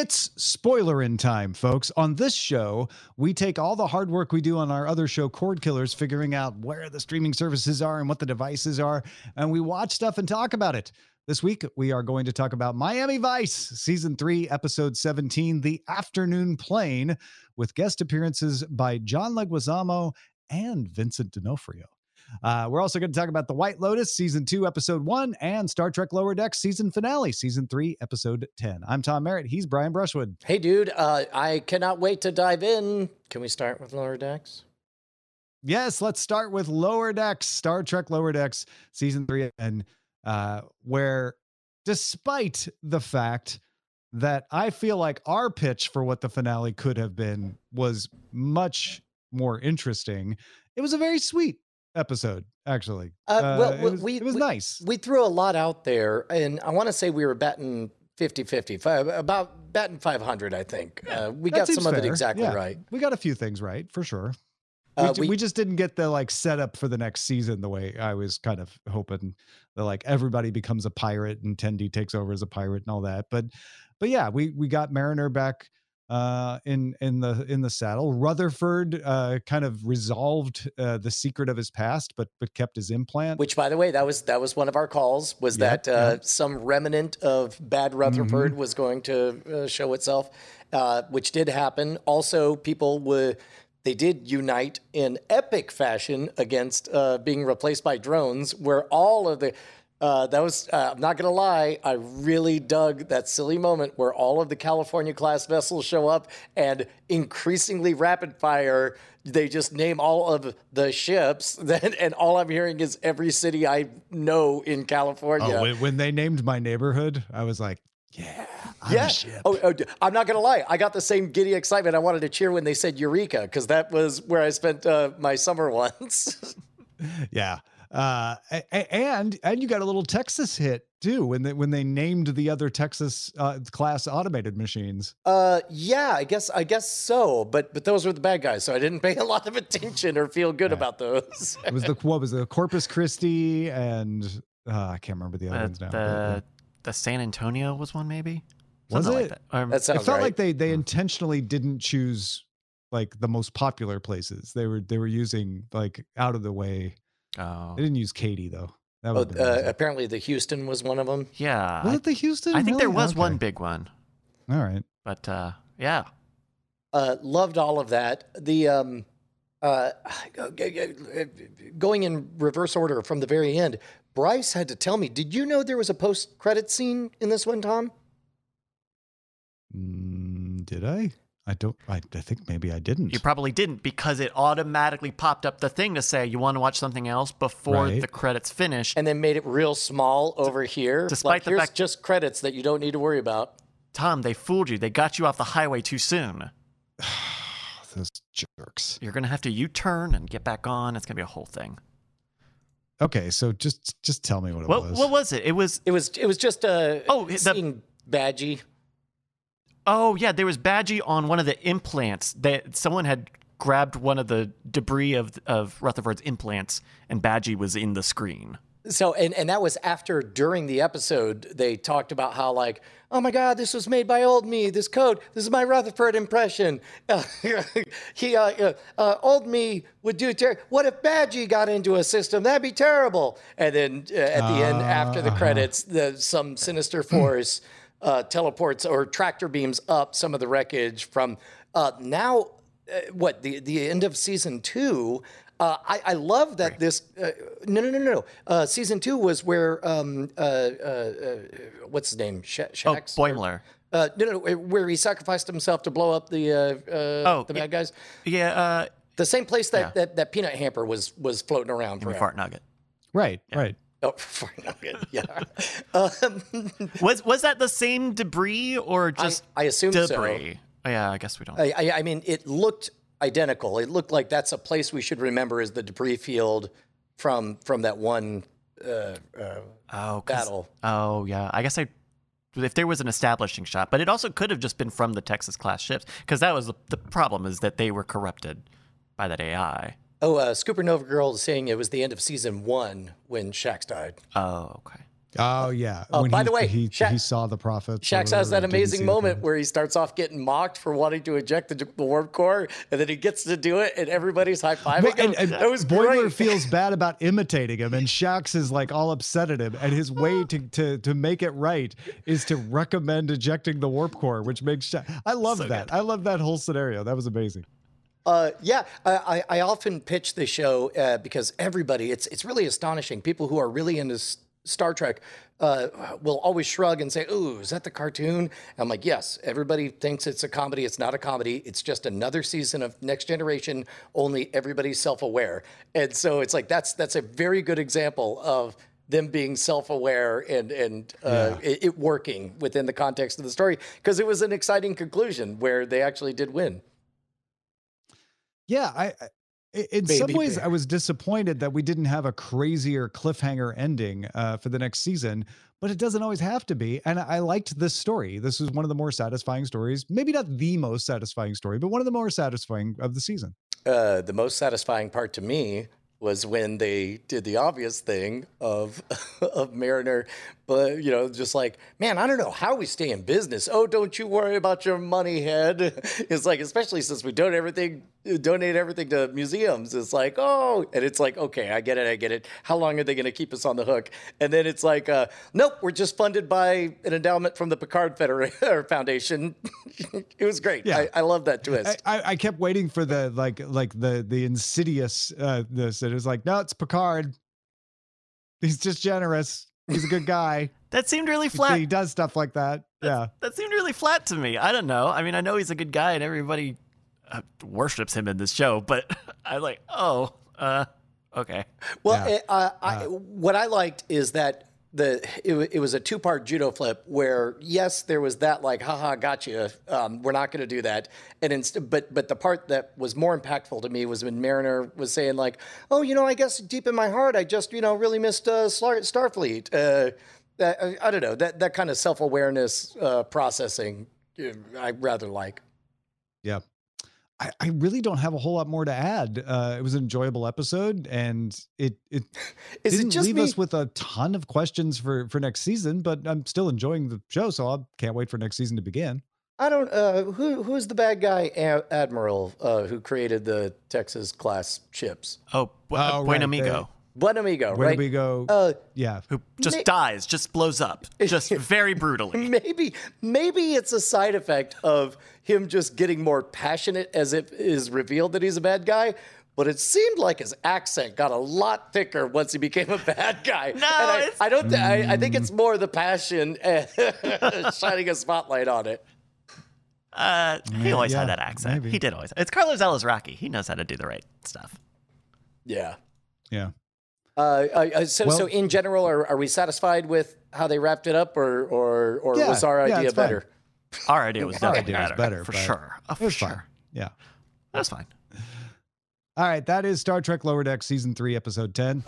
It's spoiler in time, folks. On this show, we take all the hard work we do on our other show, Cord Killers, figuring out where the streaming services are and what the devices are, and we watch stuff and talk about it. This week, we are going to talk about Miami Vice, Season 3, Episode 17, The Afternoon Plane, with guest appearances by John Leguizamo and Vincent D'Onofrio. Uh, we're also going to talk about The White Lotus, Season 2, Episode 1, and Star Trek Lower Decks Season Finale, Season 3, Episode 10. I'm Tom Merritt. He's Brian Brushwood. Hey, dude, uh, I cannot wait to dive in. Can we start with Lower Decks? Yes, let's start with Lower Decks, Star Trek Lower Decks, Season 3, and uh, where despite the fact that I feel like our pitch for what the finale could have been was much more interesting, it was a very sweet episode, actually. Uh, well, it was, we, it was we, nice. We threw a lot out there, and I want to say we were batting 50 50, about batting 500, I think. Uh, we got some of it exactly Yeah. right. We got a few things right, for sure. We, Uh, we- we just didn't get the like setup for the next season the way I was kind of hoping that like everybody becomes a pirate and Tendi takes over as a pirate and all that. But but yeah, we we got Mariner back uh in in the in the saddle. Rutherford uh kind of resolved uh the secret of his past but but kept his implant. Which, by the way, that was that was one of our calls. Was Yeah, that uh, some remnant of bad Rutherford Mm-hmm. was going to uh, show itself, uh, which did happen. Also, people were they did unite in epic fashion against uh, being replaced by drones, where all of the uh, that was uh, I'm not gonna lie, I really dug that silly moment where all of the California class vessels show up and increasingly rapid fire. They just name all of the ships, then, and all I'm hearing is every city I know in California. Oh, when, they named my neighborhood, I was like, yeah, I'm yeah. Oh, oh, I'm not gonna lie. I got the same giddy excitement. I wanted to cheer when they said Eureka because that was where I spent uh, my summer once. yeah uh a- a- and and you got a little texas hit too when they when they named the other texas uh, class automated machines uh, yeah, I guess I guess so. But but those were the bad guys, so I didn't pay a lot of attention or feel good about those. it was the what was it corpus christi and uh, i can't remember the other Uh, ones now but, the the San Antonio was one maybe. Was Something it? Like that. Um, That it felt right. like they they intentionally didn't choose like the most popular places they were they were using like out of the way oh, they didn't use Katy though that Oh, uh, apparently the Houston was one of them. yeah. was I, it the houston I think there Really? was one big one, all right but uh, yeah. Uh, loved all of that. The um, uh, going in reverse order from the very end. Bryce had to tell me. Did you know there was a post credit scene in this one, Tom? Mm, did i i don't I, I think maybe i didn't You probably didn't because it automatically popped up the thing to say you want to watch something else before Right. the credits finish. And then made it real small over here. despite like, the here's fact- just credits that you don't need to worry about. Tom, they fooled you. They got you off the highway too soon. those jerks You're gonna have to U-turn and get back on. It's gonna be a whole thing. Okay, so just just tell me what it What was. what was it? It was It was it was just a. Oh, the- seeing Badgie. Oh yeah, there was Badgie on one of the implants. That someone had grabbed one of the debris of of Rutherford's implants, and Badgie was in the screen. So and and that was after during the episode they talked about how like oh my god this was made by old me this code this is my Rutherford impression uh, he uh, uh, uh, old me would do ter- what if Badgie got into a system that'd be terrible and then uh, at the end after the credits the some sinister force uh, teleports or tractor beams up some of the wreckage from uh, now uh, what the the end of season two. Uh, I, I love that this. Uh, no, no, no, no. no. Uh, season two was where um, uh, uh, uh, what's his name? Sha- Oh, Shax? Boimler. Uh, no, no, no, where he sacrificed himself to blow up the uh, uh, Oh, the bad guys. Yeah, uh, The same place that, Yeah. that, that peanut hamper was was floating around give for. fart nugget. right, right. Oh, for nugget. Yeah. um, Was was that the same debris or just I assume so. debris? Oh, yeah, I guess we don't. I, I, I mean, it looked identical. It looked like that's a place we should remember as the debris field from from that one uh, uh, oh, battle. Oh, yeah. I guess I. If there was an establishing shot, but it also could have just been from the Texas class ships, because that was the, the problem is that they were corrupted by that AI. Oh, uh, Scooper Nova Girl is saying it was the end of season one when Shax died. Oh, okay. Oh yeah. Oh, When by he- the way, he Sha- he saw the prophets. or Shax has that amazing moment where he starts off getting mocked for wanting to eject the, the warp core, and then he gets to do it, and everybody's high fiving But- him. and, and that was Boimler great. feels bad about imitating him, and Shax is like all upset at him. And his way to to to make it right is to recommend ejecting the warp core, which makes Sha- I love So that. good. I love that whole scenario. That was amazing. Uh, yeah, I, I, often pitch the show uh, because everybody, it's it's really astonishing. People who are really into Star Trek uh, will always shrug and say, "Ooh, is that the cartoon?" I'm like, "Yes." Everybody thinks it's a comedy. It's not a comedy. It's just another season of Next Generation. Only everybody's self-aware, and so it's like that's that's a very good example of them being self-aware and and uh, it, it working within the context of the story because it was an exciting conclusion where they actually did win. Yeah, I. I- in some ways, bear. I was disappointed that we didn't have a crazier cliffhanger ending uh, for the next season, but it doesn't always have to be. And I liked this story. This was one of the more satisfying stories. Maybe not the most satisfying story, but one of the more satisfying of the season. uh, the most satisfying part to me was when they did the obvious thing of of Mariner, but you know, just like, man, I don't know how we stay in business. Oh, don't you worry about your money, head. It's like, especially since we donate everything, donate everything to museums. It's like, oh, and it's like, okay, I get it, I get it. How long are they going to keep us on the hook? And then it's like, uh, nope, we're just funded by an endowment from the Picard Federa- or Foundation. it was great. Yeah. I, I love that twist. I, I, I kept waiting for the like like the the insidious uh this. It was like, no, it's Picard. He's just generous. He's a good guy. That seemed really flat. he does stuff like that. Yeah. That seemed really flat to me. I don't know. I mean, I know he's a good guy and everybody uh, worships him in this show, but I'm like, oh, uh, okay. Well, Yeah. uh, I, what I liked is that the it, it was a two part judo flip where yes, there was that like haha gotcha, um, we're not going to do that, and but but the part that was more impactful to me was when Mariner was saying like, oh, you know, I guess deep in my heart, I just you know really missed uh, Star- Starfleet. Uh, I, I don't know that that kind of self awareness uh, processing. uh, I rather like. Yeah. I, I really don't have a whole lot more to add. Uh, it was an enjoyable episode, and it it Is didn't it just leave me? us with a ton of questions for for next season. But I'm still enjoying the show, so I can't wait for next season to begin. I don't. Uh, who who's the bad guy a- admiral uh, who created the Texas class ships? Oh, Bu- Oh, Buen right, Amigo, Buenamigo, Where right? do we go? Uh, yeah, who just Ma- dies, just blows up, just very brutally. maybe maybe it's a side effect of him just getting more passionate as it is revealed that he's a bad guy. But it seemed like his accent got a lot thicker once he became a bad guy. No, and I, it's- I don't. Th- I, I think it's more the passion shining a spotlight on it. Uh, he always yeah, had that accent. maybe. He did always. It's Carlos Alazraqui. He knows how to do the right stuff. Yeah. yeah. Uh, uh, uh, so, so in general, are, are we satisfied with how they wrapped it up, or or, or Yeah, was our yeah, idea fine. better? Our idea was definitely idea was better, better, for sure. Oh, It for was sure. fine. Yeah. that's fine. All right, that is Star Trek Lower Deck season three, episode ten.